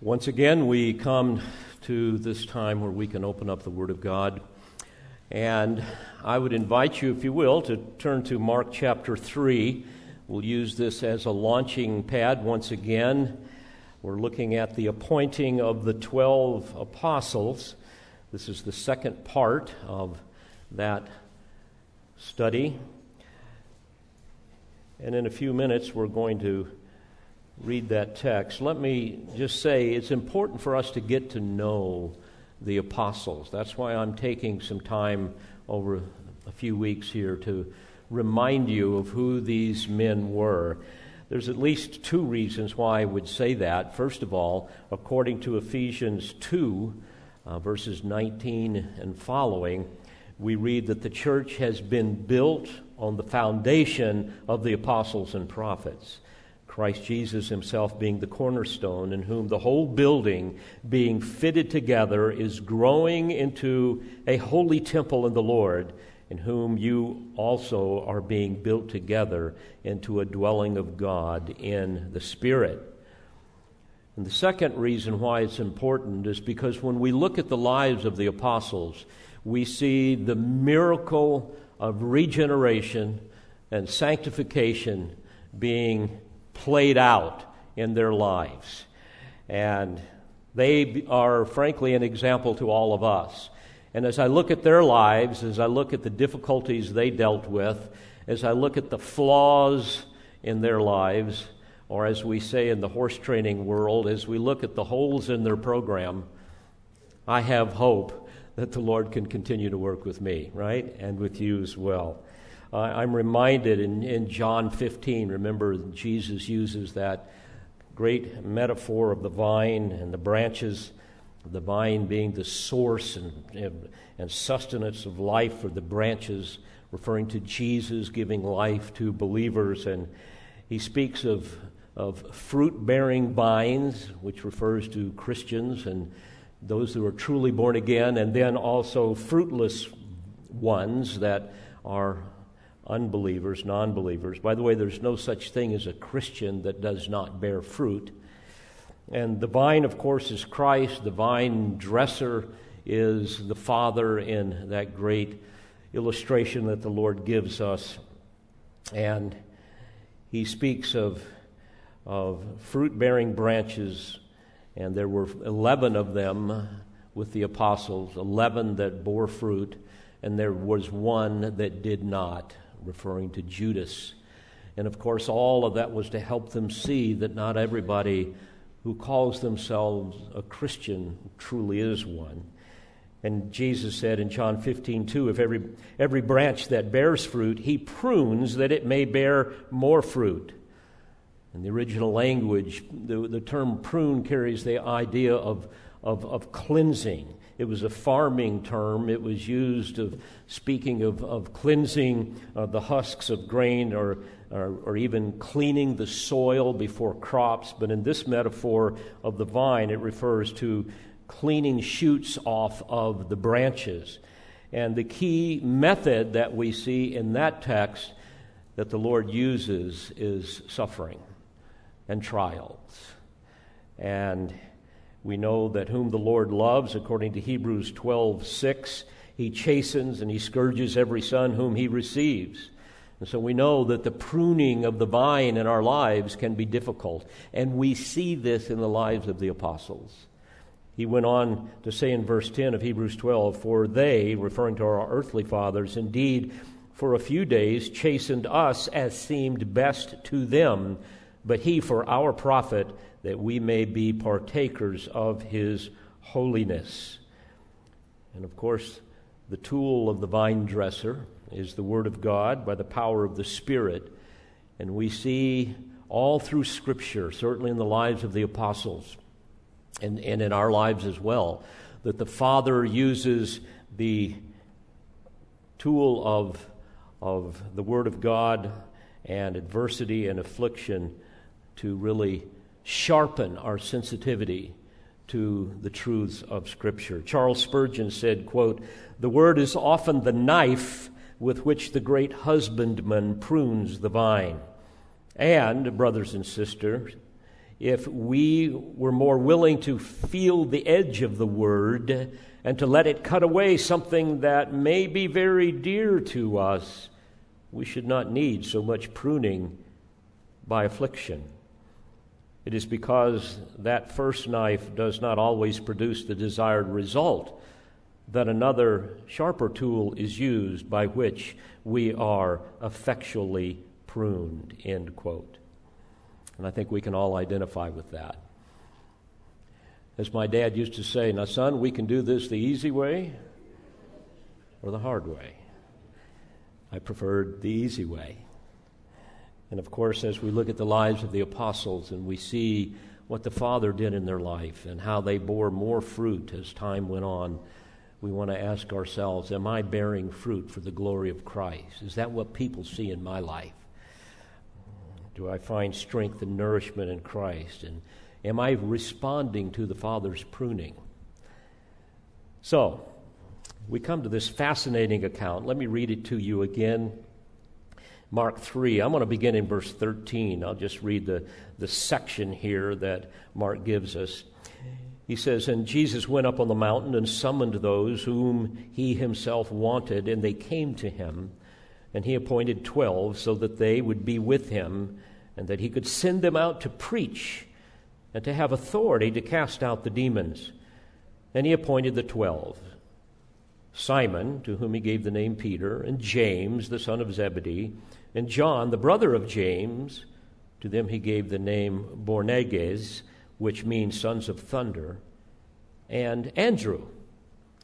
Once again, we come to this time where we can open up the Word of God. And I would invite you, if you will, to turn to Mark chapter 3. We'll use this as a launching pad once again. We're looking at the appointing of the 12 apostles. This is the second part of that study. And in a few minutes, we're going to read that text, let me just say it's important for us to get to know the apostles. That's why I'm taking some time over a few weeks here to remind you of who these men were. There's at least two reasons why I would say that. First of all, according to Ephesians 2, uh, verses 19 and following, we read that the church has been built on the foundation of the apostles and prophets. Christ Jesus himself being the cornerstone, in whom the whole building, being fitted together, is growing into a holy temple in the Lord, in whom you also are being built together into a dwelling of God in the Spirit. And the second reason why it's important is because when we look at the lives of the apostles, we see the miracle of regeneration and sanctification being played out in their lives. And they are, frankly, an example to all of us. And as I look at their lives, as I look at the difficulties they dealt with, as I look at the flaws in their lives, or as we say in the horse training world, as we look at the holes in their program, I have hope that the Lord can continue to work with me, right? And with you as well. Uh, I'm reminded in, in John 15, remember, Jesus uses that great metaphor of the vine and the branches, the vine being the source and, and sustenance of life for the branches, referring to Jesus giving life to believers. And he speaks of, of fruit bearing vines, which refers to Christians and those who are truly born again, and then also fruitless ones that are unbelievers, non believers. By the way, there's no such thing as a Christian that does not bear fruit. And the vine, of course, is Christ. The vine dresser is the Father in that great illustration that the Lord gives us. And he speaks of, of fruit bearing branches, and there were 11 of them with the apostles, 11 that bore fruit, and there was one that did not referring to Judas. And of course, all of that was to help them see that not everybody who calls themselves a Christian truly is one. And Jesus said in John 15, 2, if every, every branch that bears fruit, he prunes that it may bear more fruit. In the original language, the, the term prune carries the idea of, of, of cleansing. It was a farming term. It was used of speaking of, of cleansing uh, the husks of grain or, or, or, even cleaning the soil before crops. But in this metaphor of the vine, it refers to cleaning shoots off of the branches. And the key method that we see in that text that the Lord uses is suffering and trials. And we know that whom the Lord loves, according to Hebrews 12 6, he chastens and he scourges every son whom he receives. And so we know that the pruning of the vine in our lives can be difficult. And we see this in the lives of the apostles. He went on to say in verse 10 of Hebrews 12, For they, referring to our earthly fathers, indeed for a few days chastened us as seemed best to them, but he for our profit that we may be partakers of his holiness. And of course, the tool of the vine dresser is the Word of God by the power of the Spirit. And we see all through Scripture, certainly in the lives of the apostles and, and in our lives as well, that the Father uses the tool of, of the Word of God and adversity and affliction to really sharpen our sensitivity to the truths of Scripture. Charles Spurgeon said, quote, The word is often the knife with which the great husbandman prunes the vine. And, brothers and sisters, if we were more willing to feel the edge of the word and to let it cut away something that may be very dear to us, we should not need so much pruning by affliction. It is because that first knife does not always produce the desired result that another sharper tool is used by which we are effectually pruned. End quote. And I think we can all identify with that. As my dad used to say, now, son, we can do this the easy way or the hard way. I preferred the easy way. And of course, as we look at the lives of the apostles and we see what the Father did in their life and how they bore more fruit as time went on, we want to ask ourselves Am I bearing fruit for the glory of Christ? Is that what people see in my life? Do I find strength and nourishment in Christ? And am I responding to the Father's pruning? So, we come to this fascinating account. Let me read it to you again. Mark 3. I'm going to begin in verse 13. I'll just read the, the section here that Mark gives us. He says, And Jesus went up on the mountain and summoned those whom he himself wanted, and they came to him. And he appointed twelve so that they would be with him and that he could send them out to preach and to have authority to cast out the demons. And he appointed the twelve Simon, to whom he gave the name Peter, and James, the son of Zebedee, and John, the brother of James. To them he gave the name Boanerges, which means sons of thunder, and Andrew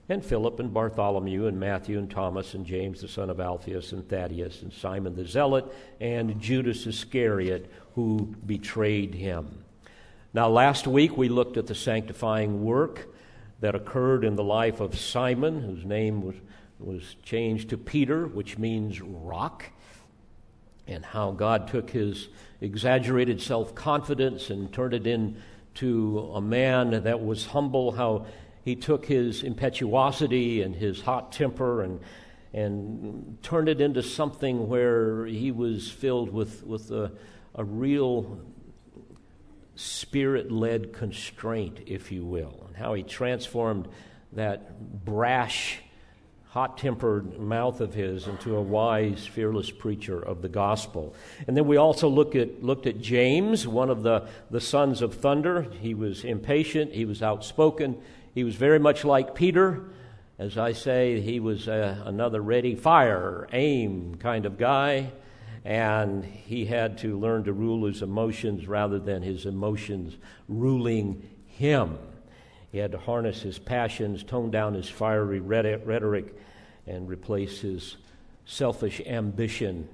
and Philip and Bartholomew and Matthew and Thomas and James the son of Alphaeus and Thaddeus and Simon the Zealot and Judas Iscariot who betrayed him. Now, last week we looked at the sanctifying work that occurred in the life of Simon, whose name was, was changed to Peter, which means rock, and how God took his exaggerated self confidence and turned it into a man that was humble, how he took his impetuosity and his hot temper and, and turned it into something where he was filled with, with a, a real spirit led constraint, if you will, and how he transformed that brash, hot tempered mouth of his into a wise, fearless preacher of the gospel. And then we also look at, looked at James, one of the, the sons of thunder. He was impatient, he was outspoken, he was very much like Peter. As I say, he was uh, another ready, fire, aim kind of guy, and he had to learn to rule his emotions rather than his emotions ruling him. He had to harness his passions, tone down his fiery rhetoric, and replace his selfish ambition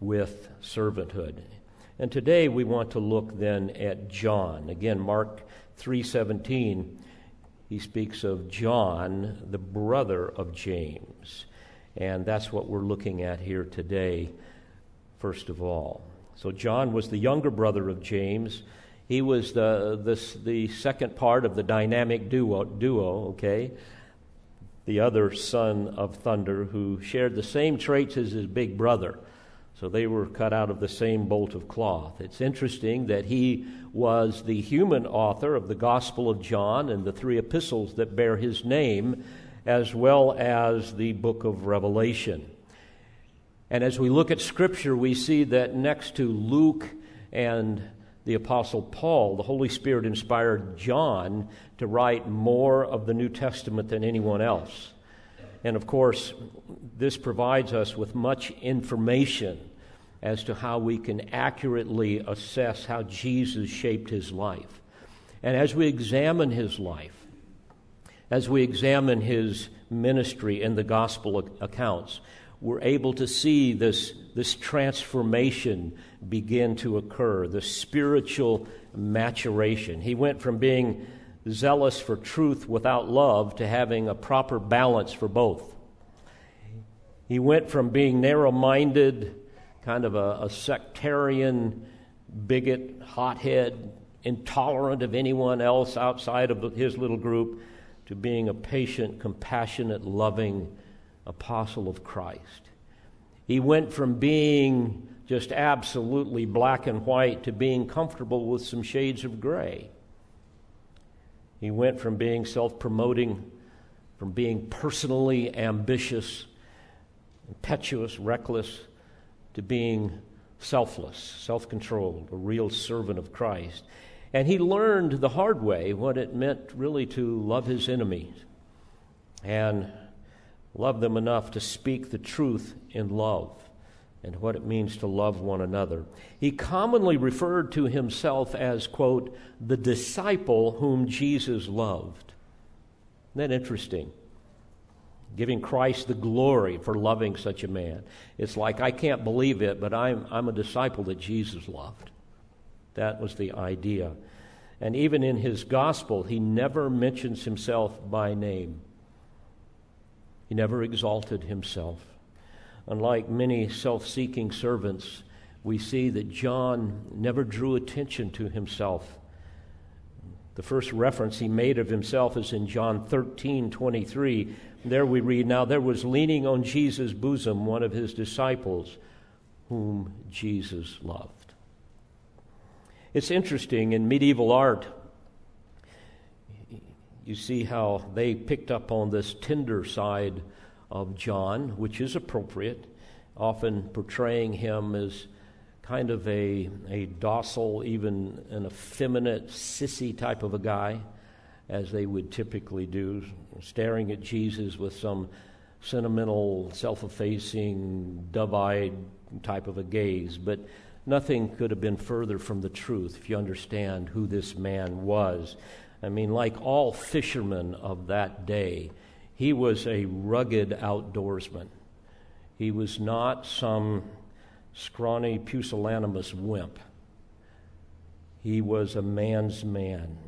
with servanthood. And today we want to look then at John. Again, Mark 3:17 he speaks of John, the brother of James. And that's what we're looking at here today, first of all. So, John was the younger brother of James. He was the, the, the second part of the dynamic duo, duo, okay? The other son of thunder who shared the same traits as his big brother. So they were cut out of the same bolt of cloth. It's interesting that he was the human author of the Gospel of John and the three epistles that bear his name, as well as the book of Revelation. And as we look at Scripture, we see that next to Luke and the Apostle Paul, the Holy Spirit inspired John to write more of the New Testament than anyone else. And of course, this provides us with much information as to how we can accurately assess how Jesus shaped his life. And as we examine his life, as we examine his ministry in the gospel accounts, we're able to see this, this transformation begin to occur, the spiritual maturation. He went from being zealous for truth without love to having a proper balance for both. He went from being narrow minded, kind of a, a, sectarian, bigot, hothead, intolerant of anyone else outside of his little group, to being a patient, compassionate, loving apostle of Christ. He went from being just absolutely black and white to being comfortable with some shades of gray. He went from being self promoting, from being personally ambitious, impetuous, reckless, to being selfless, self controlled, a real servant of Christ. And he learned the hard way what it meant really to love his enemies and love them enough to speak the truth in love and what it means to love one another. He commonly referred to himself as, quote, the disciple whom Jesus loved. Isn't that interesting? Giving Christ the glory for loving such a man. It's like, I can't believe it, but I'm, I'm a disciple that Jesus loved. That was the idea. And even in his gospel, he never mentions himself by name. He never exalted himself. Unlike many self seeking servants, we see that John never drew attention to himself. The first reference he made of himself is in John 13 23. There we read, Now there was leaning on Jesus' bosom one of his disciples, whom Jesus loved. It's interesting in medieval art, you see how they picked up on this tender side of John, which is appropriate, often portraying him as kind of a, a docile, even an effeminate, sissy type of a guy, as they would typically do, staring at Jesus with some sentimental, self effacing, dove eyed type of a gaze. But nothing could have been further from the truth if you understand who this man was. I mean, like all fishermen of that day, he was a rugged outdoorsman. He was not some scrawny, pusillanimous wimp. He was a man's man.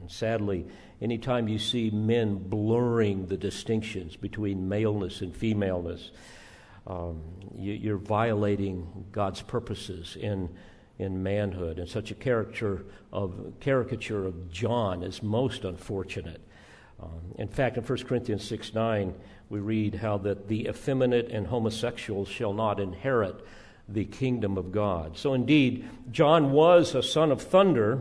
And sadly, anytime you see men blurring the distinctions between maleness and femaleness, um, you, are violating God's purposes in in manhood. And such a caricature of, caricature of John is most unfortunate. Um, in fact, in 1 Corinthians 6 9, we read how that the effeminate and homosexuals shall not inherit the kingdom of God. So, indeed, John was a son of thunder,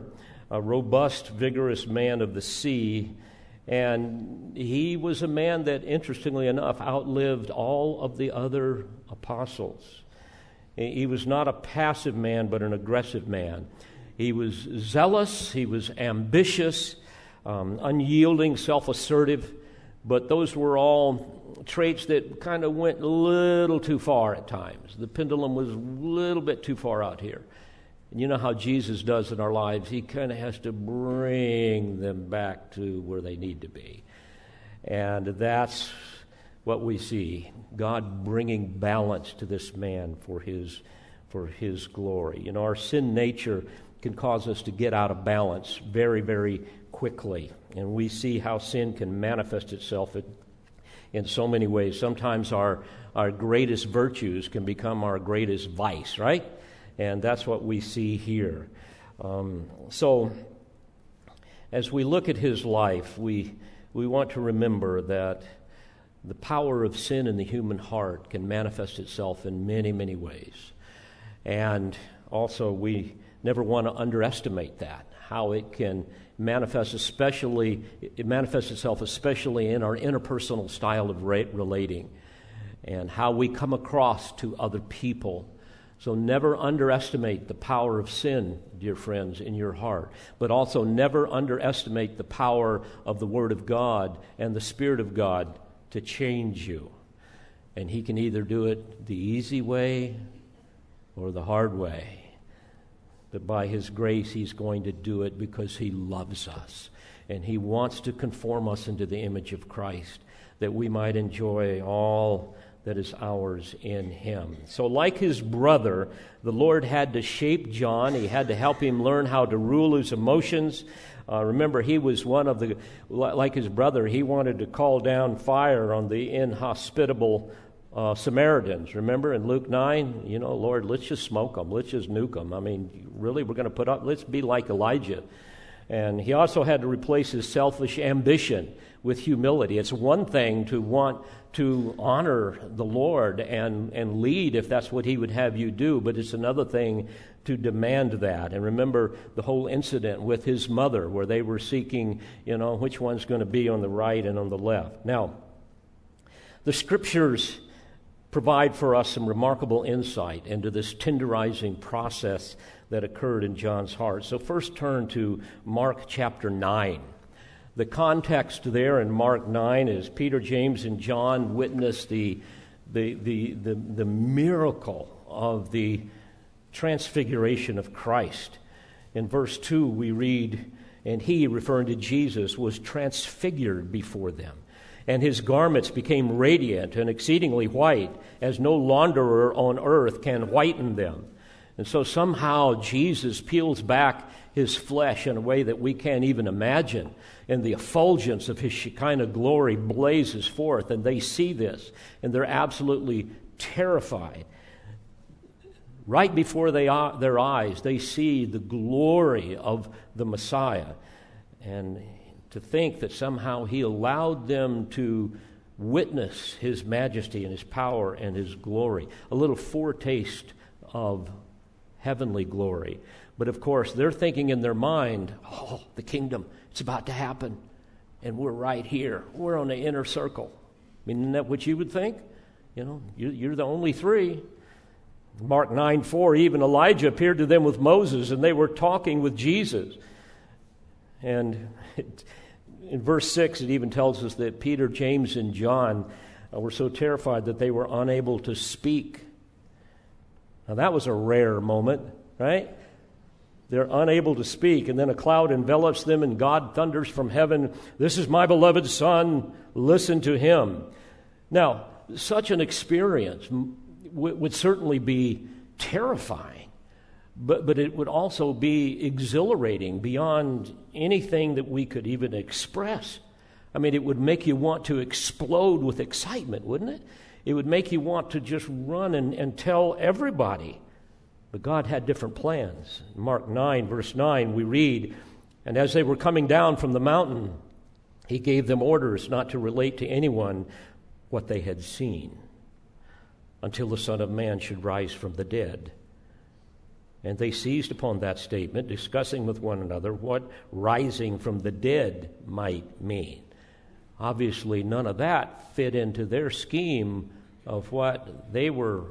a robust, vigorous man of the sea, and he was a man that, interestingly enough, outlived all of the other apostles. He was not a passive man, but an aggressive man. He was zealous, he was ambitious, um, unyielding, self assertive, but those were all traits that kind of went a little too far at times. The pendulum was a little bit too far out here. And you know how Jesus does in our lives, he kind of has to bring them back to where they need to be. And that's what we see God bringing balance to this man for his, for his glory. You know, our sin nature can cause us to get out of balance very, very quickly. And we see how sin can manifest itself in so many ways. Sometimes our, our greatest virtues can become our greatest vice, right? And that's what we see here. Um, so, as we look at his life, we, we want to remember that the power of sin in the human heart can manifest itself in many, many ways. And also, we never want to underestimate that, how it can manifest, especially, it manifests itself especially in our interpersonal style of relating and how we come across to other people. So, never underestimate the power of sin, dear friends, in your heart. But also, never underestimate the power of the Word of God and the Spirit of God to change you. And He can either do it the easy way or the hard way. But by His grace, He's going to do it because He loves us. And He wants to conform us into the image of Christ that we might enjoy all that is ours in him. So, like his brother, the Lord had to shape John. He had to help him learn how to rule his emotions, uh, remember, he was one of the, like his brother, he wanted to call down fire on the inhospitable uh, Samaritans. Remember in Luke 9, you know, Lord, let's just smoke them, let's just nuke them. I mean, really, we're going to put up, let's be like Elijah. And he also had to replace his selfish ambition with humility. It's one thing to want to honor the Lord and, and lead if that's what he would have you do, but it's another thing to demand that. And remember the whole incident with his mother where they were seeking, you know, which one's going to be on the right and on the left. Now, the scriptures provide for us some remarkable insight into this tenderizing process that occurred in John's heart. So, first turn to Mark chapter 9. The context there in Mark 9 is Peter, James, and John witnessed the, the, the, the, the miracle of the transfiguration of Christ. In verse 2, we read, And he, referring to Jesus, was transfigured before them and his garments became radiant and exceedingly white, as no launderer on earth can whiten them. And so somehow Jesus peels back his flesh in a way that we can't even imagine. And the effulgence of his Shekinah glory blazes forth, and they see this, and they're absolutely terrified. Right before they, their eyes, they see the glory of the Messiah. And to think that somehow he allowed them to witness his majesty and his power and his glory, a little foretaste of heavenly glory. But of course, they're thinking in their mind, oh, the kingdom, it's about to happen. And we're right here. We're on the inner circle. I mean, isn't that what you would think? You know, you're the only three. Mark 9 4, even Elijah appeared to them with Moses, and they were talking with Jesus. And in verse 6, it even tells us that Peter, James, and John were so terrified that they were unable to speak. Now, that was a rare moment, right? They're unable to speak, and then a cloud envelops them, and God thunders from heaven, This is my beloved Son, listen to him. Now, such an experience w- would certainly be terrifying but, but it would also be exhilarating beyond anything that we could even express. I mean, it would make you want to explode with excitement, wouldn't it? It would make you want to just run and, and tell everybody. But God had different plans. Mark 9, verse 9, we read, And as they were coming down from the mountain, he gave them orders not to relate to anyone what they had seen until the Son of Man should rise from the dead. And they seized upon that statement, discussing with one another what rising from the dead might mean. Obviously, none of that fit into their scheme of what they were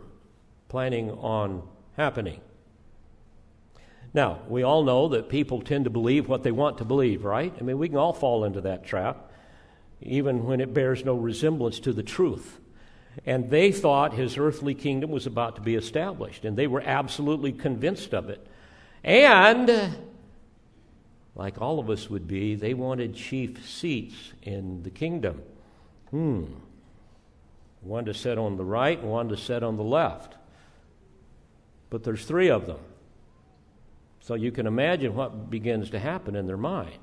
planning on happening. Now, we all know that people tend to believe what they want to believe, right? I mean, we can all fall into that trap, even when it bears no resemblance to the truth. And they thought his earthly kingdom was about to be established, and they were absolutely convinced of it. And, like all of us would be, they wanted chief seats in the kingdom. Hmm. One to sit on the right, one to sit on the left. But there's three of them. So you can imagine what begins to happen in their mind.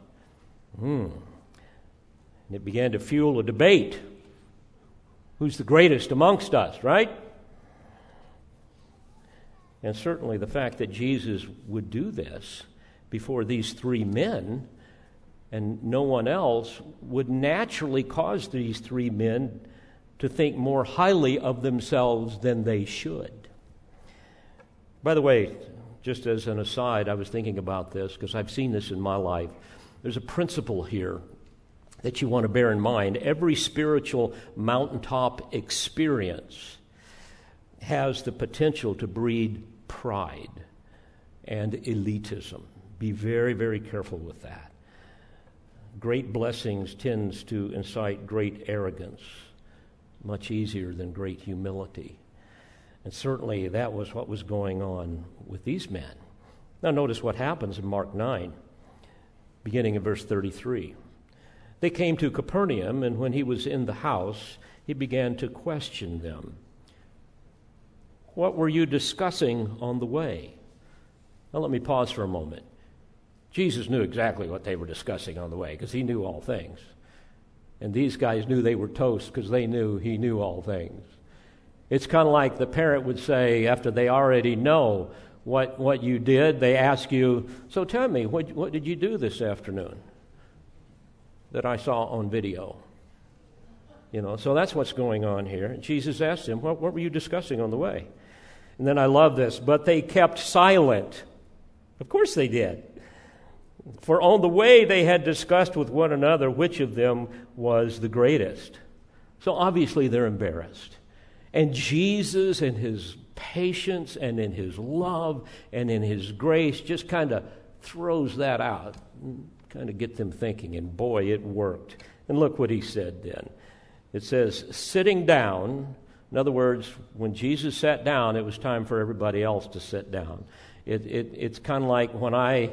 Hmm. And it began to fuel a debate who's the greatest amongst us, right? And certainly the fact that Jesus would do this before these three men and no one else would naturally cause these three men to think more highly of themselves than they should. By the way, just as an aside, I was thinking about this because I've seen this in my life. There's a principle here that you want to bear in mind. Every spiritual mountaintop experience has the potential to breed pride and elitism. Be very, very careful with that. Great blessings tends to incite great arrogance, much easier than great humility. And certainly that was what was going on with these men. Now, notice what happens in Mark 9, beginning in verse 33. They came to Capernaum, and when he was in the house, he began to question them. What were you discussing on the way? Now, let me pause for a moment. Jesus knew exactly what they were discussing on the way because he knew all things. And these guys knew they were toast because they knew he knew all things. It's kind of like the parent would say, after they already know what, what you did, they ask you, So tell me, what, what did you do this afternoon that I saw on video? You know, so that's what's going on here. Jesus asked him, what, what were you discussing on the way? And then I love this, but they kept silent. Of course they did. For on the way they had discussed with one another which of them was the greatest. So obviously they're embarrassed. And Jesus, in his patience and in his love and in his grace, just kind of throws that out, kind of get them thinking. And boy, it worked. And look what he said then. It says, sitting down, in other words, when Jesus sat down, it was time for everybody else to sit down. It, it, it's kind of like when I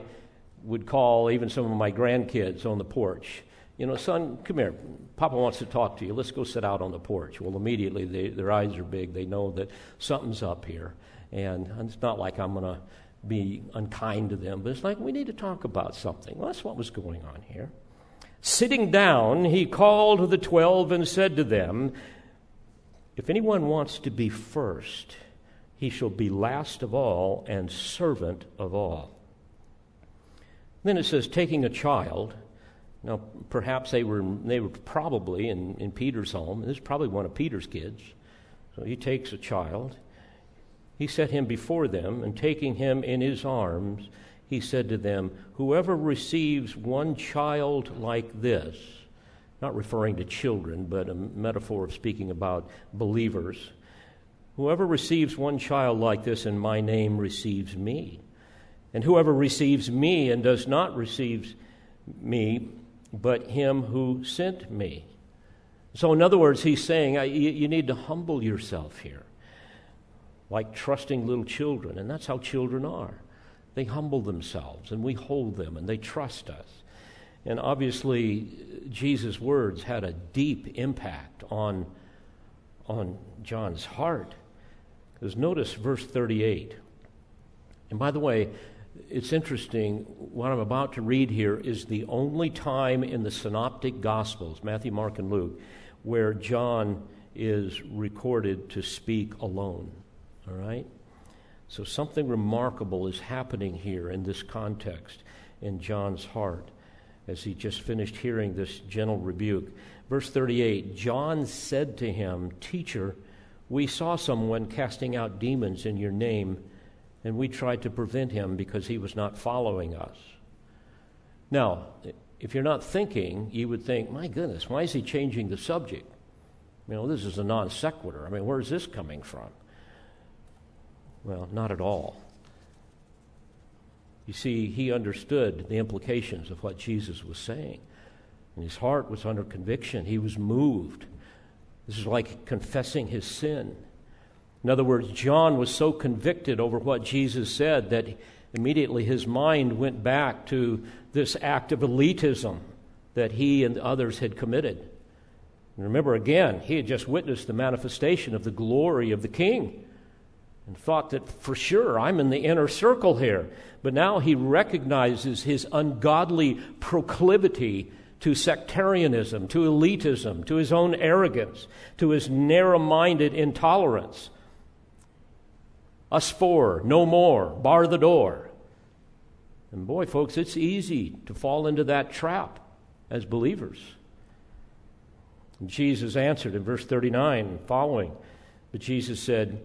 would call even some of my grandkids on the porch. You know, son, come here. Papa wants to talk to you. Let's go sit out on the porch. Well, immediately they, their eyes are big. They know that something's up here. And it's not like I'm going to be unkind to them, but it's like we need to talk about something. Well, that's what was going on here. Sitting down, he called the twelve and said to them, If anyone wants to be first, he shall be last of all and servant of all. Then it says, taking a child. Now, perhaps they were, they were probably in, in Peter's home. This is probably one of Peter's kids. So he takes a child. He set him before them, and taking him in his arms, he said to them, Whoever receives one child like this, not referring to children, but a metaphor of speaking about believers, whoever receives one child like this in my name receives me. And whoever receives me and does not receive me, but him who sent me. So, in other words, he's saying you need to humble yourself here, like trusting little children. And that's how children are. They humble themselves, and we hold them, and they trust us. And obviously, Jesus' words had a deep impact on, on John's heart. Because notice verse 38. And by the way, it's interesting, what I'm about to read here is the only time in the synoptic gospels, Matthew, Mark, and Luke, where John is recorded to speak alone. All right? So something remarkable is happening here in this context in John's heart as he just finished hearing this gentle rebuke. Verse 38 John said to him, Teacher, we saw someone casting out demons in your name, and we tried to prevent him because he was not following us. Now, if you're not thinking, you would think, my goodness, why is he changing the subject? You know, this is a non sequitur. I mean, where is this coming from? Well, not at all. You see, he understood the implications of what Jesus was saying. And his heart was under conviction. He was moved. This is like confessing his sin. In other words, John was so convicted over what Jesus said that immediately his mind went back to this act of elitism that he and others had committed. And remember, again, he had just witnessed the manifestation of the glory of the king and thought that for sure I'm in the inner circle here. But now he recognizes his ungodly proclivity to sectarianism, to elitism, to his own arrogance, to his narrow minded intolerance. Us four, no more, bar the door. And boy, folks, it's easy to fall into that trap as believers. And Jesus answered in verse 39 following, but Jesus said,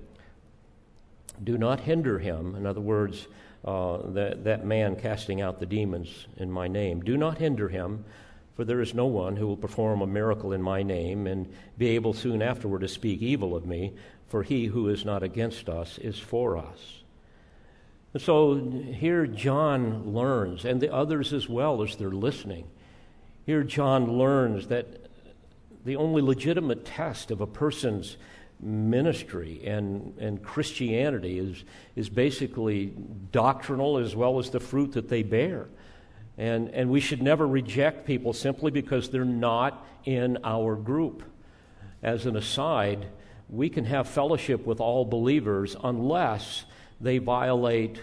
do not hinder him. In other words, uh, that, that man casting out the demons in my name. Do not hinder him, for there is no one who will perform a miracle in my name and be able soon afterward to speak evil of me, for he who is not against us is for us. And so here John learns, and the others as well as they're listening. Here John learns that the only legitimate test of a person's ministry and, and Christianity is, is basically doctrinal as well as the fruit that they bear. And, and we should never reject people simply because they're not in our group. As an aside, we can have fellowship with all believers unless they violate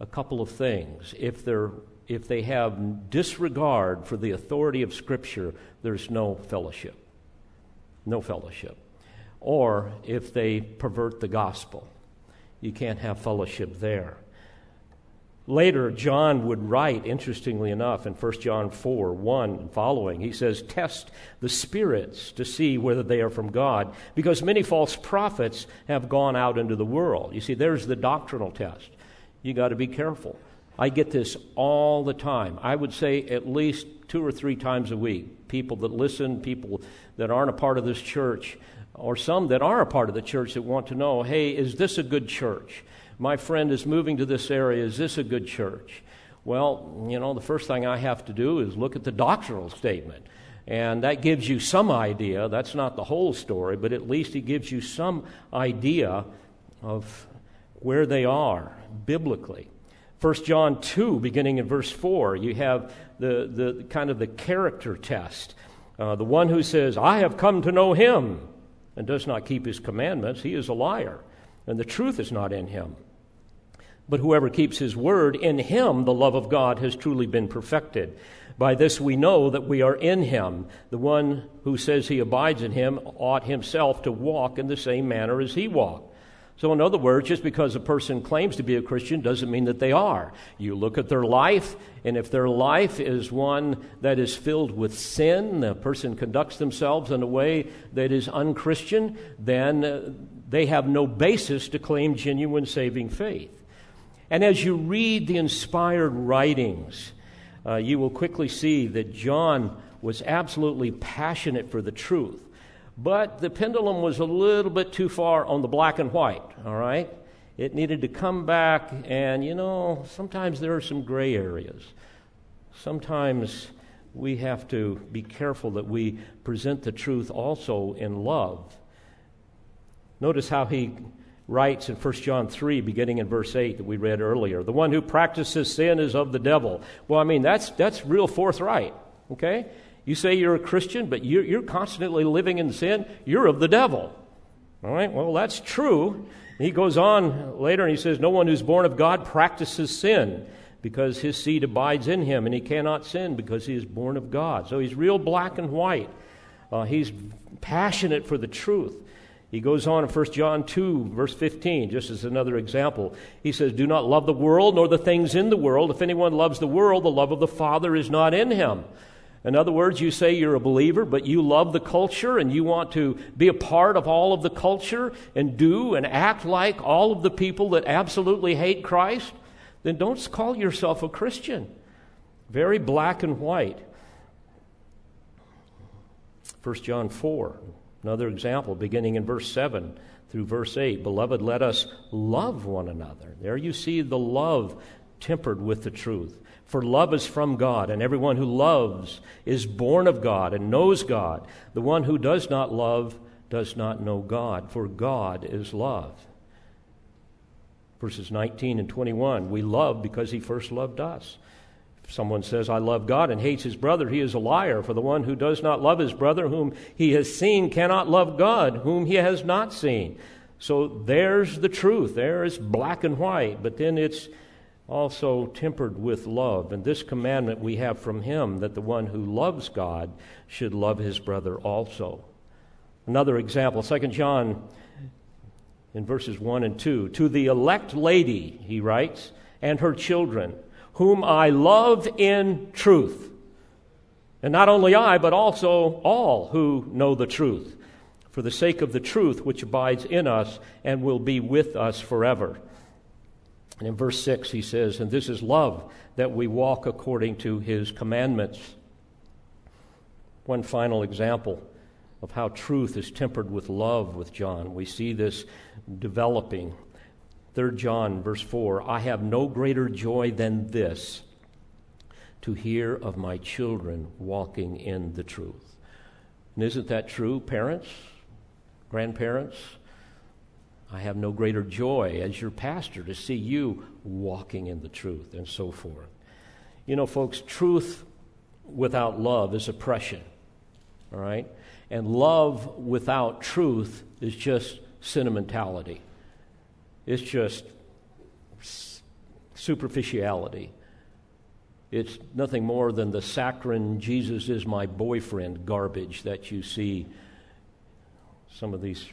a couple of things. If, they're, if they have disregard for the authority of Scripture, there's no fellowship. No fellowship or if they pervert the gospel. You can't have fellowship there. Later, John would write, interestingly enough, in 1 John 4 1 and following, he says, Test the spirits to see whether they are from God, because many false prophets have gone out into the world. You see, there's the doctrinal test. You got to be careful. I get this all the time. I would say at least two or three times a week. People that listen, people that aren't a part of this church, or some that are a part of the church that want to know hey, is this a good church? My friend is moving to this area. Is this a good church? Well, you know, the first thing I have to do is look at the doctrinal statement. And that gives you some idea. That's not the whole story, but at least it gives you some idea of where they are biblically. 1 John 2, beginning in verse 4, you have the, the kind of the character test. Uh, the one who says, I have come to know him, and does not keep his commandments, he is a liar, and the truth is not in him. But whoever keeps his word, in him the love of God has truly been perfected. By this we know that we are in him. The one who says he abides in him ought himself to walk in the same manner as he walked. So, in other words, just because a person claims to be a Christian doesn't mean that they are. You look at their life, and if their life is one that is filled with sin, the person conducts themselves in a way that is unchristian, then uh, they have no basis to claim genuine saving faith. And as you read the inspired writings, uh, you will quickly see that John was absolutely passionate for the truth. But the pendulum was a little bit too far on the black and white, all right? It needed to come back, and you know, sometimes there are some gray areas. Sometimes we have to be careful that we present the truth also in love. Notice how he writes in 1 John 3, beginning in verse 8 that we read earlier the one who practices sin is of the devil. Well, I mean, that's, that's real forthright, okay? You say you're a Christian, but you're, you're constantly living in sin, you're of the devil. All right, well, that's true. He goes on later and he says, No one who's born of God practices sin because his seed abides in him, and he cannot sin because he is born of God. So he's real black and white. Uh, he's passionate for the truth. He goes on in 1 John 2, verse 15, just as another example. He says, Do not love the world nor the things in the world. If anyone loves the world, the love of the Father is not in him. In other words, you say you're a believer, but you love the culture and you want to be a part of all of the culture and do and act like all of the people that absolutely hate Christ, then don't call yourself a Christian. Very black and white. 1 John 4, another example, beginning in verse 7 through verse 8. Beloved, let us love one another. There you see the love tempered with the truth. For love is from God, and everyone who loves is born of God and knows God. The one who does not love does not know God, for God is love. Verses 19 and 21 We love because he first loved us. Someone says, I love God and hates his brother, he is a liar. For the one who does not love his brother whom he has seen cannot love God whom he has not seen. So there's the truth. There is black and white, but then it's also tempered with love. And this commandment we have from him that the one who loves God should love his brother also. Another example, 2 John in verses 1 and 2. To the elect lady, he writes, and her children, whom I love in truth. And not only I, but also all who know the truth, for the sake of the truth which abides in us and will be with us forever. And in verse 6, he says, And this is love, that we walk according to his commandments. One final example of how truth is tempered with love with John. We see this developing. 3 John, verse 4 I have no greater joy than this to hear of my children walking in the truth. And isn't that true, parents, grandparents? I have no greater joy as your pastor to see you walking in the truth and so forth. You know, folks, truth without love is oppression, all right? And love without truth is just sentimentality, it's just superficiality. It's nothing more than the saccharine Jesus is my boyfriend garbage that you see some of these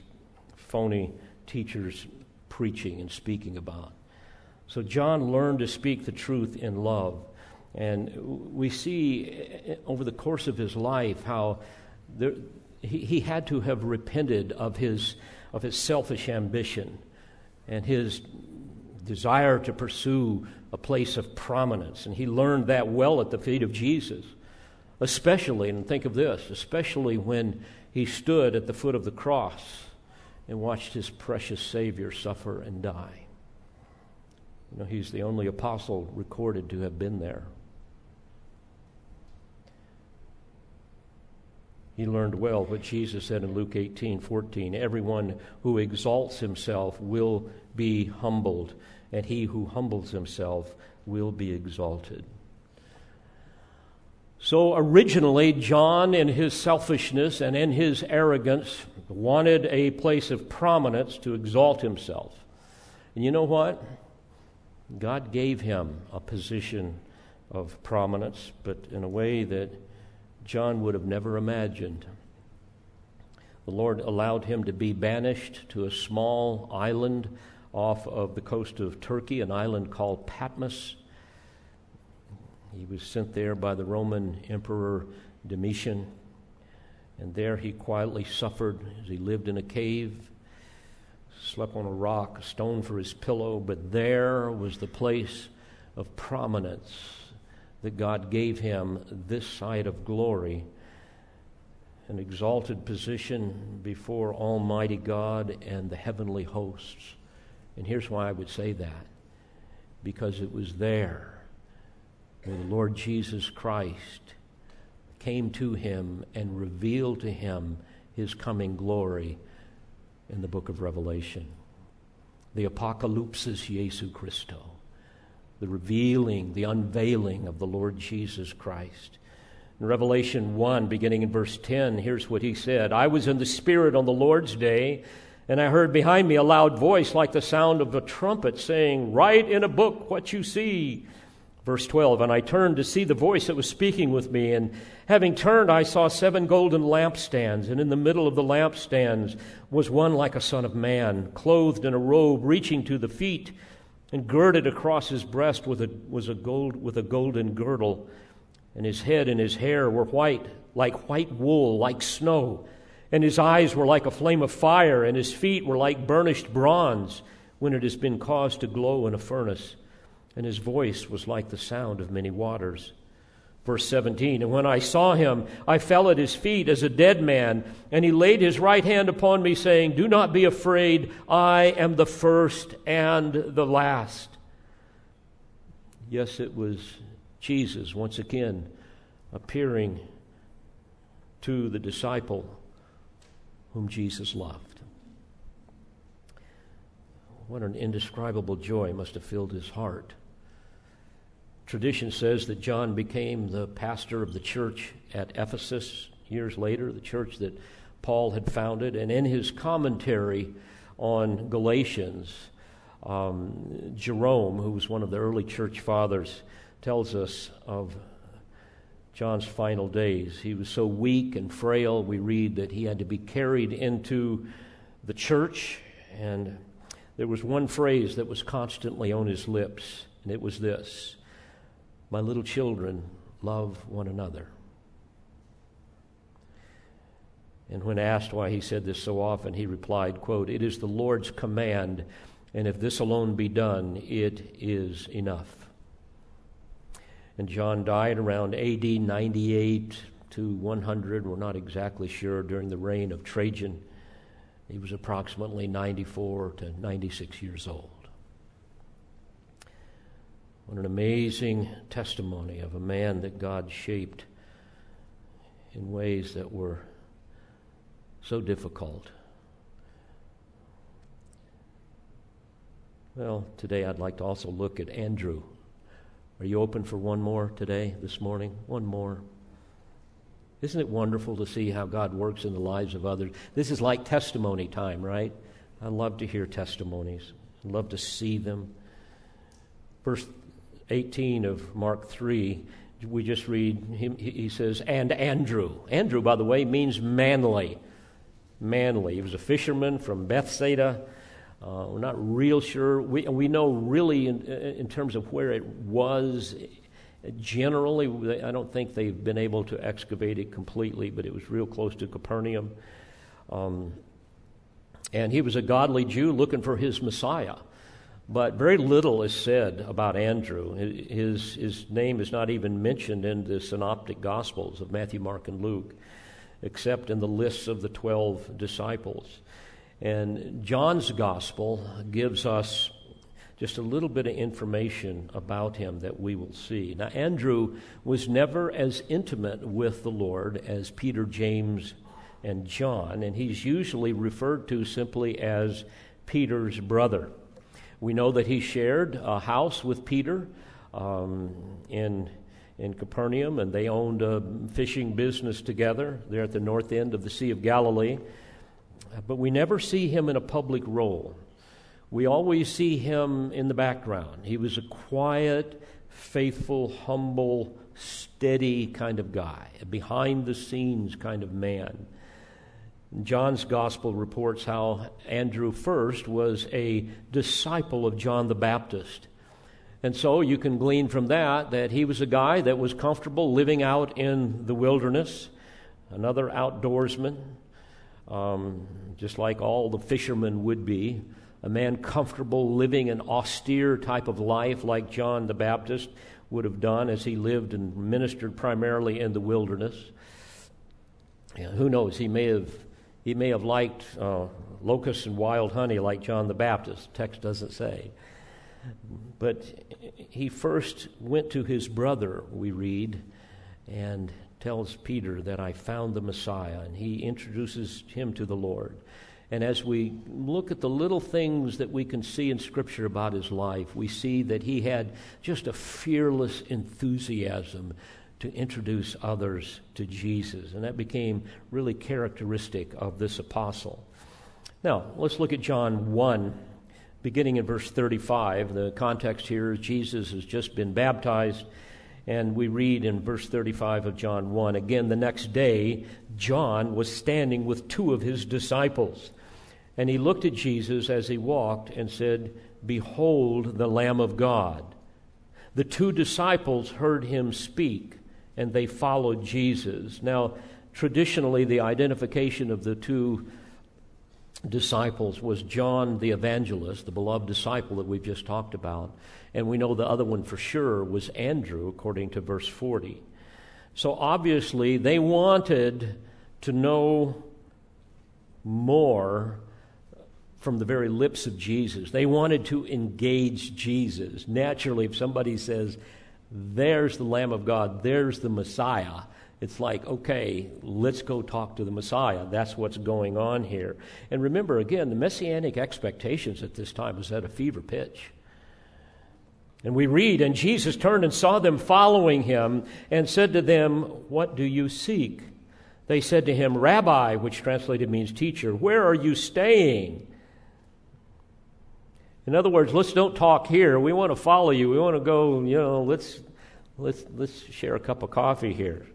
phony teachers preaching and speaking about. So John learned to speak the truth in love. And we see over the course of his life how there, he, he had to have repented of his, of his selfish ambition and his desire to pursue a place of prominence. And he learned that well at the feet of Jesus, especially, and think of this, especially when he stood at the foot of the cross and watched his precious Savior suffer and die. You know, he's the only apostle recorded to have been there. He learned well what Jesus said in Luke 18 14. Everyone who exalts himself will be humbled, and he who humbles himself will be exalted. So originally, John, in his selfishness and in his arrogance, wanted a place of prominence to exalt himself. And you know what? God gave him a position of prominence, but in a way that John would have never imagined. The Lord allowed him to be banished to a small island off of the coast of Turkey, an island called Patmos. He was sent there by the Roman Emperor Domitian, and there he quietly suffered as he lived in a cave, slept on a rock, a stone for his pillow, but there was the place of prominence that God gave him this side of glory, an exalted position before Almighty God and the heavenly hosts. And here's why I would say that because it was there where the Lord Jesus Christ came to him and revealed to him his coming glory in the book of Revelation. The Apocalypsis Jesu Christo the revealing, the unveiling of the Lord Jesus Christ. In Revelation 1, beginning in verse 10, here's what he said I was in the Spirit on the Lord's day, and I heard behind me a loud voice like the sound of a trumpet saying, Write in a book what you see. Verse 12, and I turned to see the voice that was speaking with me, and having turned, I saw seven golden lampstands, and in the middle of the lampstands was one like a son of man, clothed in a robe reaching to the feet and girded across his breast with a, was a gold, with a golden girdle, and his head and his hair were white, like white wool, like snow, and his eyes were like a flame of fire, and his feet were like burnished bronze when it has been caused to glow in a furnace, and his voice was like the sound of many waters. Verse 17, and when I saw him, I fell at his feet as a dead man, and he laid his right hand upon me, saying, Do not be afraid, I am the first and the last. Yes, it was Jesus once again appearing to the disciple whom Jesus loved. What an indescribable joy must have filled his heart Tradition says that John became the pastor of the church at Ephesus years later, the church that Paul had founded. And in his commentary on Galatians, um, Jerome, who was one of the early church fathers, tells us of John's final days. He was so weak and frail, we read that he had to be carried into the church. And there was one phrase that was constantly on his lips, and it was this my little children, love one another. And when asked why he said this so often, he replied, quote, It is the Lord's command, and if this alone be done, it is enough. And John died around AD 98 to 100. We're not exactly sure during the reign of Trajan. He was approximately 94 to 96 years old. What an amazing testimony of a man that God shaped in ways that were so difficult. Well, today I'd like to also look at Andrew. Are you open for one more today, this morning? One more. Isn't it wonderful to see how God works in the lives of others? This is like testimony time, right? I love to hear testimonies. I love to see them. Verse 18 of Mark 3, we just read, him, he says, and Andrew. Andrew, by the way, means manly. Manly. He was a fisherman from Bethsaida. Uh, we're not real sure. We, we know really in, in terms of where it was. Generally, I don't think they've been able to excavate it completely, but it was real close to Capernaum. Um, and he was a godly Jew looking for his Messiah. But very little is said about Andrew. His, his name is not even mentioned in the synoptic gospels of Matthew, Mark, and Luke, except in the lists of the 12 disciples. And John's gospel gives us just a little bit of information about him that we will see. Now, Andrew was never as intimate with the Lord as Peter, James, and John, and he's usually referred to simply as Peter's brother. We know that he shared a house with Peter um, in, in Capernaum, and they owned a fishing business together there at the north end of the Sea of Galilee. But we never see him in a public role. We always see him in the background. He was a quiet, faithful, humble, steady kind of guy, a behind the scenes kind of man. John's gospel reports how Andrew first was a disciple of John the Baptist. And so you can glean from that that he was a guy that was comfortable living out in the wilderness, another outdoorsman, um, just like all the fishermen would be. A man comfortable living an austere type of life like John the Baptist would have done as he lived and ministered primarily in the wilderness. Who knows? He may have he may have liked uh, locusts and wild honey like John the Baptist. Text doesn't say. But he first went to his brother, we read, and tells Peter that I found the Messiah, and he introduces him to the Lord. And as we look at the little things that we can see in Scripture about his life, we see that he had just a fearless enthusiasm to introduce others to Jesus. And that became really characteristic of this apostle. Now, let's look at John 1, beginning in verse 35. The context here is Jesus has just been baptized. And we read in verse 35 of John 1 again, the next day, John was standing with two of his disciples. And he looked at Jesus as he walked and said, Behold the Lamb of God. The two disciples heard him speak and they followed Jesus. Now, traditionally, the identification of the two disciples was John the evangelist, the beloved disciple that we've just talked about. And we know the other one for sure was Andrew, according to verse 40. So obviously, they wanted to know more from the very lips of Jesus. They wanted to engage Jesus. Naturally, if somebody says, there's the Lamb of God, there's the Messiah. It's like, okay, let's go talk to the Messiah. That's what's going on here. And remember, again, the messianic expectations at this time was at a fever pitch. And we read, And Jesus turned and saw them following him and said to them, What do you seek? They said to him, Rabbi, which translated means teacher, where are you staying? In other words, let's don't talk here. We want to follow you. We want to go, you know, let's, let's, let's share a cup of coffee here.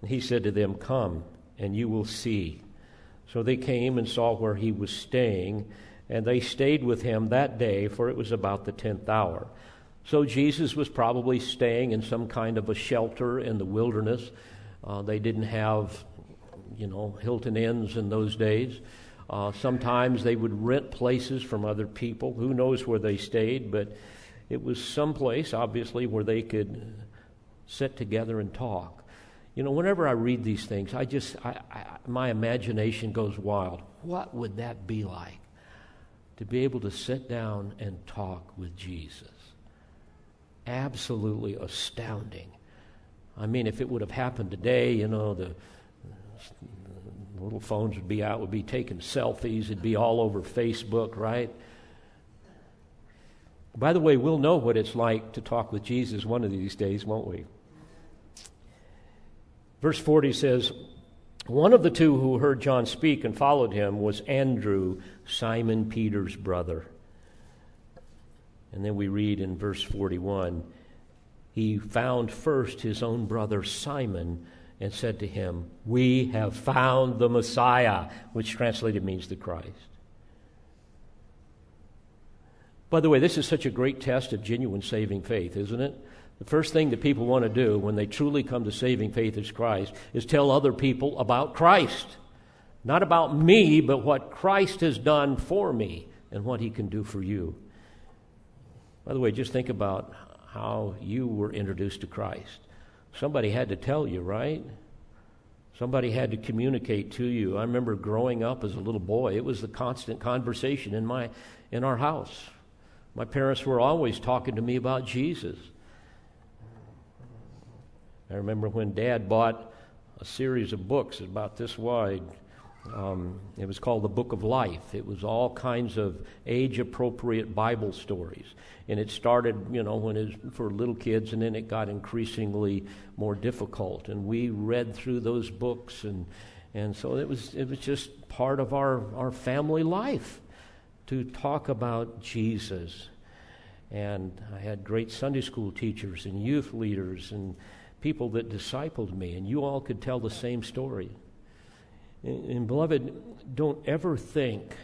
And he said to them, Come, and you will see. So they came and saw where he was staying, and they stayed with him that day, for it was about the tenth hour. So Jesus was probably staying in some kind of a shelter in the wilderness. Uh, they didn't have, you know, Hilton Inns in those days. Uh, sometimes they would rent places from other people. Who knows where they stayed, but it was some place, obviously, where they could sit together and talk. You know, whenever I read these things, I just, I, I, my imagination goes wild. What would that be like to be able to sit down and talk with Jesus? Absolutely astounding. I mean, if it would have happened today, you know, the little phones would be out, would be taking selfies, it'd be all over Facebook, right? By the way, we'll know what it's like to talk with Jesus one of these days, won't we? Verse 40 says, One of the two who heard John speak and followed him was Andrew, Simon Peter's brother. And then we read in verse 41 he found first his own brother Simon and said to him, We have found the Messiah, which translated means the Christ. By the way, this is such a great test of genuine saving faith, isn't it? The first thing that people want to do when they truly come to saving faith as Christ is tell other people about Christ. Not about me, but what Christ has done for me and what he can do for you. By the way, just think about how you were introduced to Christ. Somebody had to tell you, right? Somebody had to communicate to you. I remember growing up as a little boy, it was the constant conversation in, my, in our house. My parents were always talking to me about Jesus. I remember when Dad bought a series of books about this wide. Um, it was called the Book of Life. It was all kinds of age appropriate Bible stories. And it started, you know, when it was for little kids, and then it got increasingly more difficult. And we read through those books, and, and so it was, it was just part of our, our family life to talk about Jesus. And I had great Sunday school teachers and youth leaders and people that discipled me, and you all could tell the same story. And, and beloved, don't ever think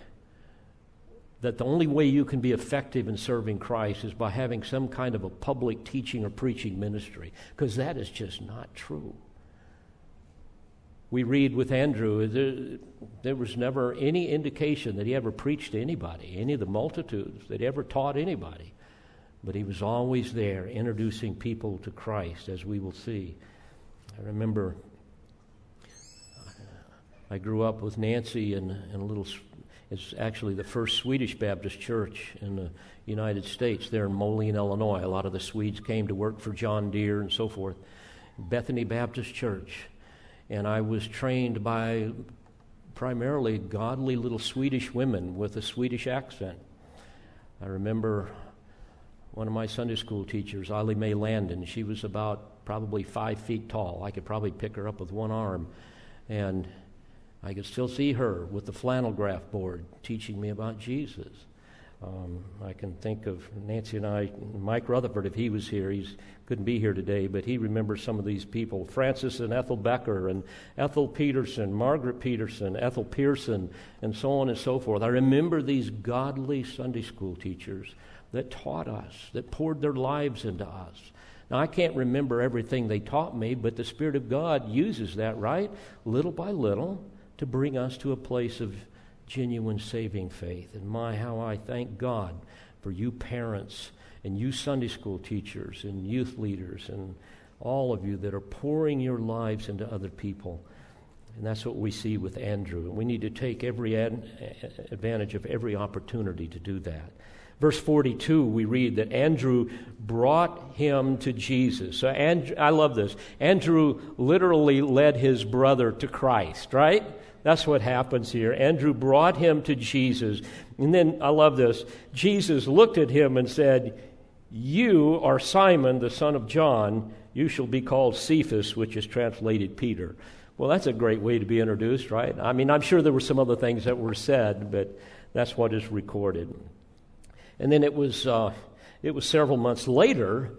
that the only way you can be effective in serving Christ is by having some kind of a public teaching or preaching ministry, because that is just not true. We read with Andrew, there, there, was never any indication that he ever preached to anybody, any of the multitudes, that ever taught anybody. But he was always there introducing people to Christ, as we will see. I remember I grew up with Nancy in, a little, it's actually the first Swedish Baptist church in the United States, there in Moline, Illinois. A lot of the Swedes came to work for John Deere and so forth. Bethany Baptist Church. And I was trained by primarily godly little Swedish women with a Swedish accent. I remember one of my Sunday school teachers, Ollie Mae Landon. She was about probably five feet tall. I could probably pick her up with one arm. And I could still see her with the flannel graph board teaching me about Jesus. Um, I can think of Nancy and I, Mike Rutherford, if he was here, he couldn't be here today, but he remembers some of these people Francis and Ethel Becker, and Ethel Peterson, Margaret Peterson, Ethel Pearson, and so on and so forth. I remember these godly Sunday school teachers that taught us, that poured their lives into us. Now, I can't remember everything they taught me, but the Spirit of God uses that, right? Little by little to bring us to a place of genuine saving faith. And my, how I thank God for you parents and you Sunday school teachers and youth leaders and all of you that are pouring your lives into other people. And that's what we see with Andrew. And we need to take every ad- advantage of every opportunity to do that. Verse 42, we read that Andrew brought him to Jesus. So Andrew, I love this. Andrew literally led his brother to Christ, right? That's what happens here. Andrew brought him to Jesus. And then, I love this. Jesus looked at him and said, You are Simon, the son of John. You shall be called Cephas, which is translated Peter. Well, that's a great way to be introduced, right? I mean, I'm sure there were some other things that were said, but that's what is recorded. And then it was, uh, it was several months later,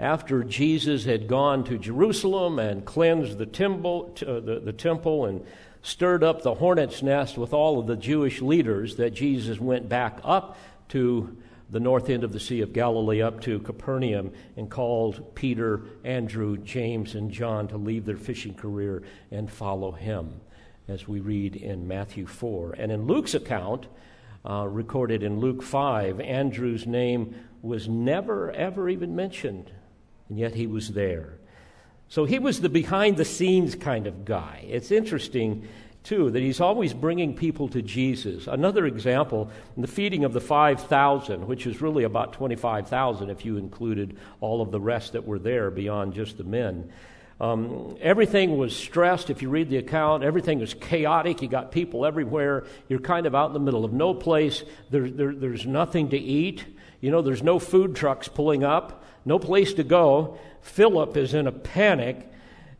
after Jesus had gone to Jerusalem and cleansed the temple, uh, the, the temple and stirred up the hornet's nest with all of the Jewish leaders, that Jesus went back up to the north end of the Sea of Galilee, up to Capernaum, and called Peter, Andrew, James, and John to leave their fishing career and follow him, as we read in Matthew 4. And in Luke's account, uh, recorded in Luke 5, Andrew's name was never, ever even mentioned, and yet he was there. So he was the behind the scenes kind of guy. It's interesting, too, that he's always bringing people to Jesus. Another example, the feeding of the 5,000, which is really about 25,000 if you included all of the rest that were there beyond just the men. Um, everything was stressed. If you read the account, everything was chaotic. You got people everywhere. You're kind of out in the middle of no place. There, there, there's nothing to eat. You know, there's no food trucks pulling up, no place to go. Philip is in a panic.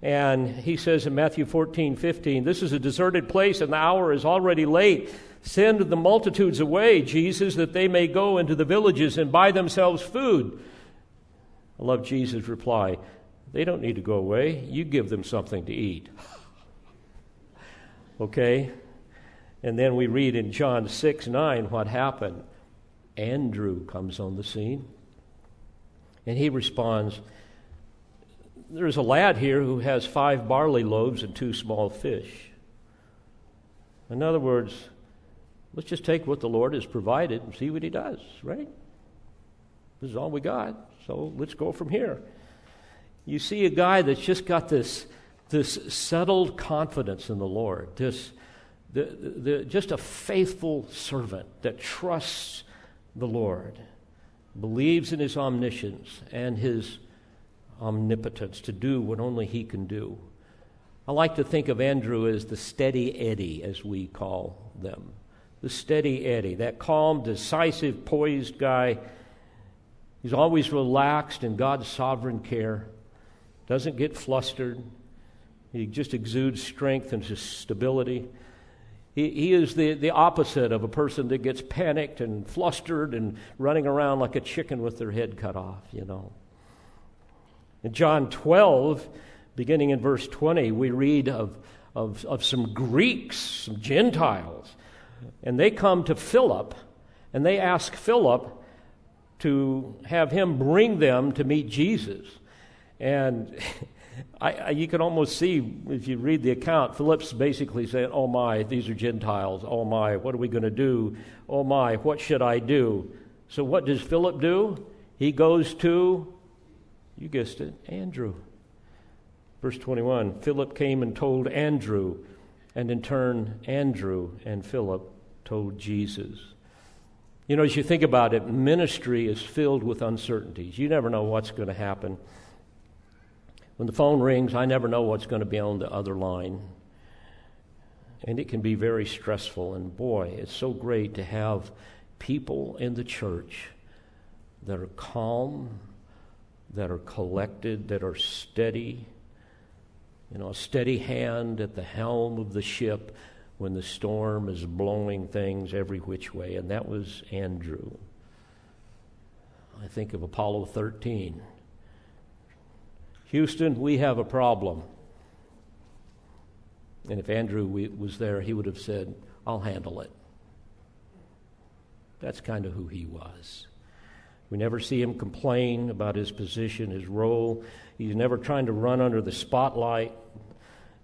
And he says in Matthew 14, 15, This is a deserted place, and the hour is already late. Send the multitudes away, Jesus, that they may go into the villages and buy themselves food. I love Jesus' reply they don't need to go away. You give them something to eat. Okay? And then we read in John 6 9 what happened. Andrew comes on the scene. And he responds, There's a lad here who has five barley loaves and two small fish. In other words, let's just take what the Lord has provided and see what he does, right? This is all we got, so let's go from here. You see a guy that's just got this, this settled confidence in the Lord, this, the, the, just a faithful servant that trusts the Lord, believes in his omniscience and his omnipotence to do what only he can do. I like to think of Andrew as the steady Eddie, as we call them. The steady Eddie, that calm, decisive, poised guy. He's always relaxed in God's sovereign care, doesn't get flustered. He just exudes strength and stability. He, he is the, the opposite of a person that gets panicked and flustered and running around like a chicken with their head cut off, you know. In John 12, beginning in verse 20, we read of, of, of some Greeks, some Gentiles, and they come to Philip and they ask Philip to have him bring them to meet Jesus. And I, I, you can almost see, if you read the account, Philip's basically saying, Oh my, these are Gentiles. Oh my, what are we going to do? Oh my, what should I do? So, what does Philip do? He goes to, you guessed it, Andrew. Verse 21 Philip came and told Andrew, and in turn, Andrew and Philip told Jesus. You know, as you think about it, ministry is filled with uncertainties. You never know what's going to happen. When the phone rings, I never know what's going to be on the other line. And it can be very stressful. And boy, it's so great to have people in the church that are calm, that are collected, that are steady. You know, a steady hand at the helm of the ship when the storm is blowing things every which way. And that was Andrew. I think of Apollo 13. Houston, we have a problem. And if Andrew was there, he would have said, I'll handle it. That's kind of who he was. We never see him complain about his position, his role. He's never trying to run under the spotlight.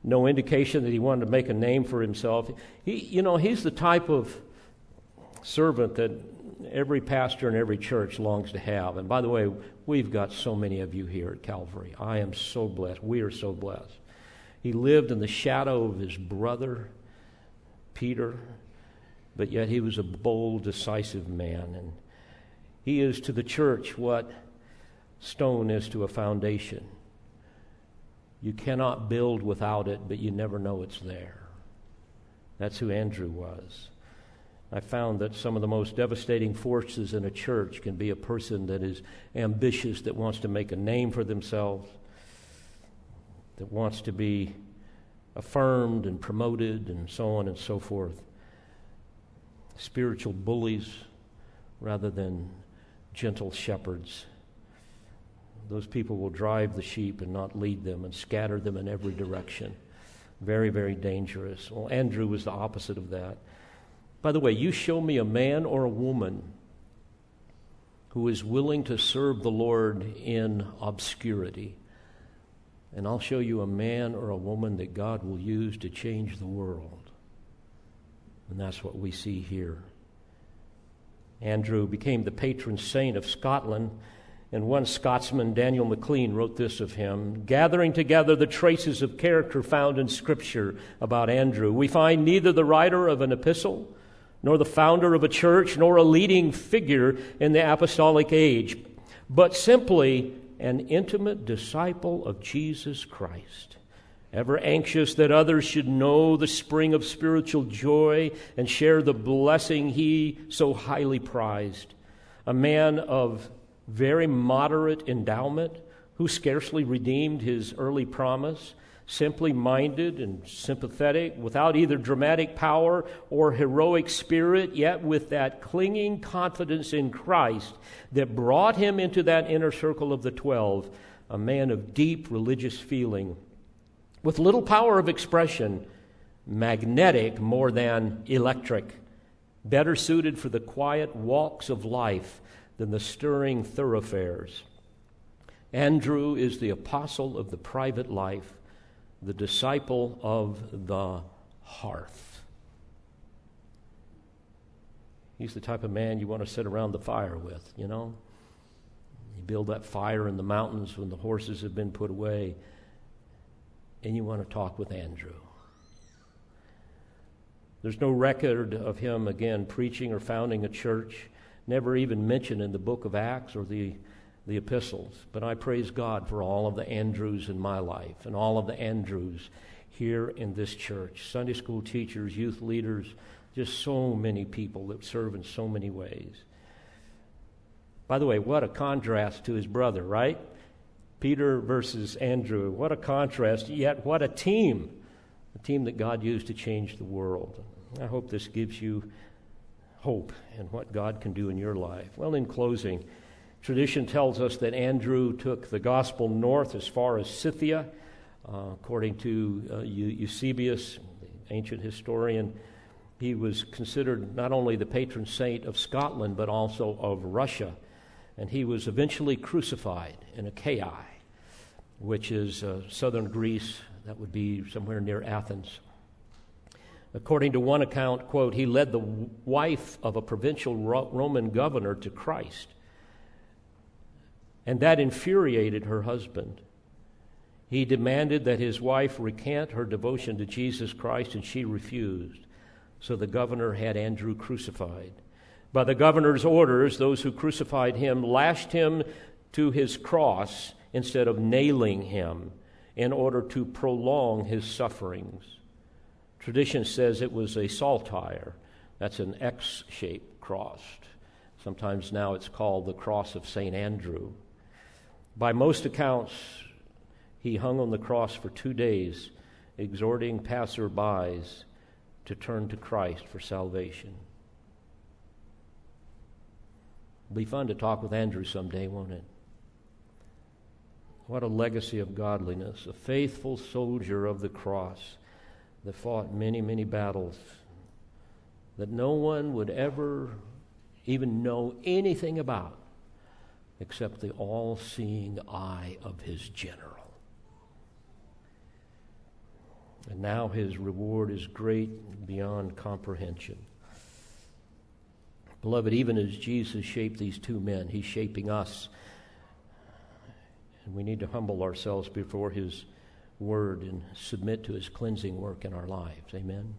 No indication that he wanted to make a name for himself. He, you know, he's the type of servant that every pastor in every church longs to have. And by the way, we've got so many of you here at Calvary. I am so blessed. We are so blessed. He lived in the shadow of his brother, Peter, but yet he was a bold, decisive man. And he is to the church what stone is to a foundation. You cannot build without it, but you never know it's there. That's who Andrew was. I found that some of the most devastating forces in a church can be a person that is ambitious, that wants to make a name for themselves, that wants to be affirmed and promoted, and so on and so forth. Spiritual bullies rather than gentle shepherds. Those people will drive the sheep and not lead them and scatter them in every direction. Very, very dangerous. Well, Andrew was the opposite of that. By the way, you show me a man or a woman who is willing to serve the Lord in obscurity, and I'll show you a man or a woman that God will use to change the world. And that's what we see here. Andrew became the patron saint of Scotland and one Scotsman, Daniel Maclean, wrote this of him gathering together the traces of character found in Scripture about Andrew. We find neither the writer of an epistle nor the founder of a church, nor a leading figure in the apostolic age, but simply an intimate disciple of Jesus Christ, ever anxious that others should know the spring of spiritual joy and share the blessing he so highly prized, a man of very moderate endowment who scarcely redeemed his early promise simply minded and sympathetic, without either dramatic power or heroic spirit, yet with that clinging confidence in Christ that brought him into that inner circle of the twelve, a man of deep religious feeling, with little power of expression, magnetic more than electric, better suited for the quiet walks of life than the stirring thoroughfares. Andrew is the apostle of the private life, the disciple of the hearth. He's the type of man you want to sit around the fire with, you know? You build that fire in the mountains when the horses have been put away, and you want to talk with Andrew. There's no record of him, again, preaching or founding a church, never even mentioned in the book of Acts or the, the epistles. But I praise God for all of the Andrews in my life and all of the Andrews here in this church Sunday school teachers, youth leaders, just so many people that serve in so many ways. By the way, what a contrast to his brother, right? Peter versus Andrew. What a contrast, yet what a team a team that God used to change the world. I hope this gives you hope in what God can do in your life. Well, in closing, tradition tells us that Andrew took the gospel north as far as Scythia. Uh, according to uh, Eusebius, the ancient historian, he was considered not only the patron saint of Scotland, but also of Russia. And he was eventually crucified in Achaia, which is uh, southern Greece, that would be somewhere near Athens. According to one account, quote, he led the wife of a provincial Roman governor to Christ. And that infuriated her husband. He demanded that his wife recant her devotion to Jesus Christ, and she refused. So the governor had Andrew crucified. By the governor's orders, those who crucified him lashed him to his cross instead of nailing him in order to prolong his sufferings. Tradition says it was a saltire. That's an X shaped cross. Sometimes now it's called the cross of St. Andrew. By most accounts, he hung on the cross for two days, exhorting passerbys to turn to Christ for salvation. Be fun to talk with Andrew someday, won't it? What a legacy of godliness, a faithful soldier of the cross that fought many, many battles that no one would ever even know anything about except the all seeing eye of his general. And now his reward is great beyond comprehension. Beloved, even as Jesus shaped these two men, he's shaping us and we need to humble ourselves before His Word and submit to His cleansing work in our lives. Amen.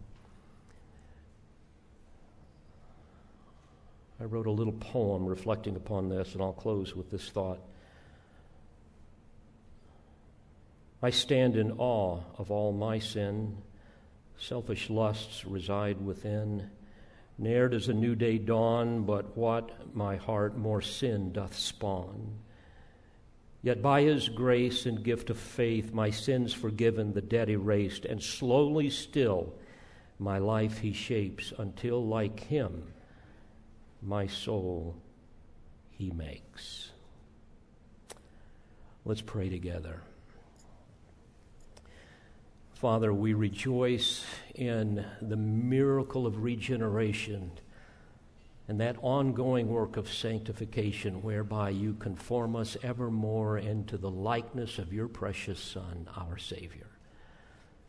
I wrote a little poem reflecting upon this, and I'll close with this thought. I stand in awe of all my sin. Selfish lusts reside within. Ne'er does a new day dawn, but what my heart more sin doth spawn. Yet by his grace and gift of faith, my sins forgiven, the debt erased, and slowly still my life he shapes until, like him, my soul he makes. Let's pray together. Father, we rejoice in the miracle of regeneration and that ongoing work of sanctification whereby you conform us ever more into the likeness of your precious Son, our Savior.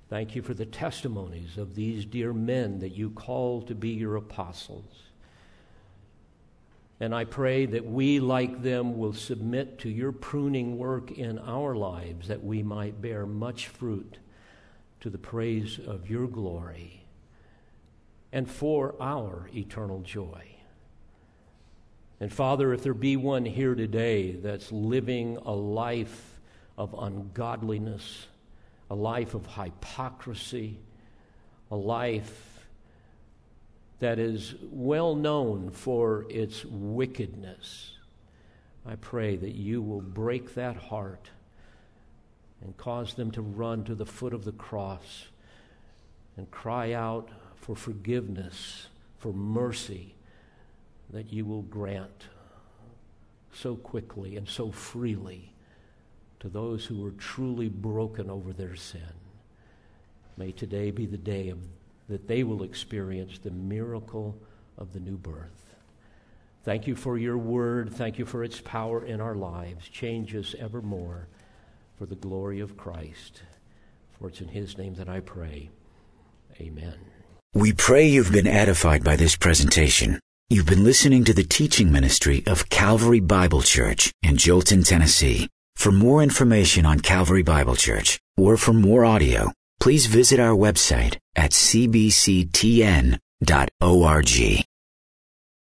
Thank you for the testimonies of these dear men that you call to be your apostles. And I pray that we, like them, will submit to your pruning work in our lives that we might bear much fruit to the praise of your glory and for our eternal joy. And Father, if there be one here today that's living a life of ungodliness, a life of hypocrisy, a life that is well known for its wickedness, I pray that you will break that heart and cause them to run to the foot of the cross and cry out for forgiveness, for mercy that you will grant so quickly and so freely to those who are truly broken over their sin. May today be the day of, that they will experience the miracle of the new birth. Thank you for your word. Thank you for its power in our lives. Change us evermore for the glory of Christ. For it's in his name that I pray. Amen. We pray you've been edified by this presentation. You've been listening to the teaching ministry of Calvary Bible Church in Jolton, Tennessee. For more information on Calvary Bible Church or for more audio, please visit our website at cbctn.org.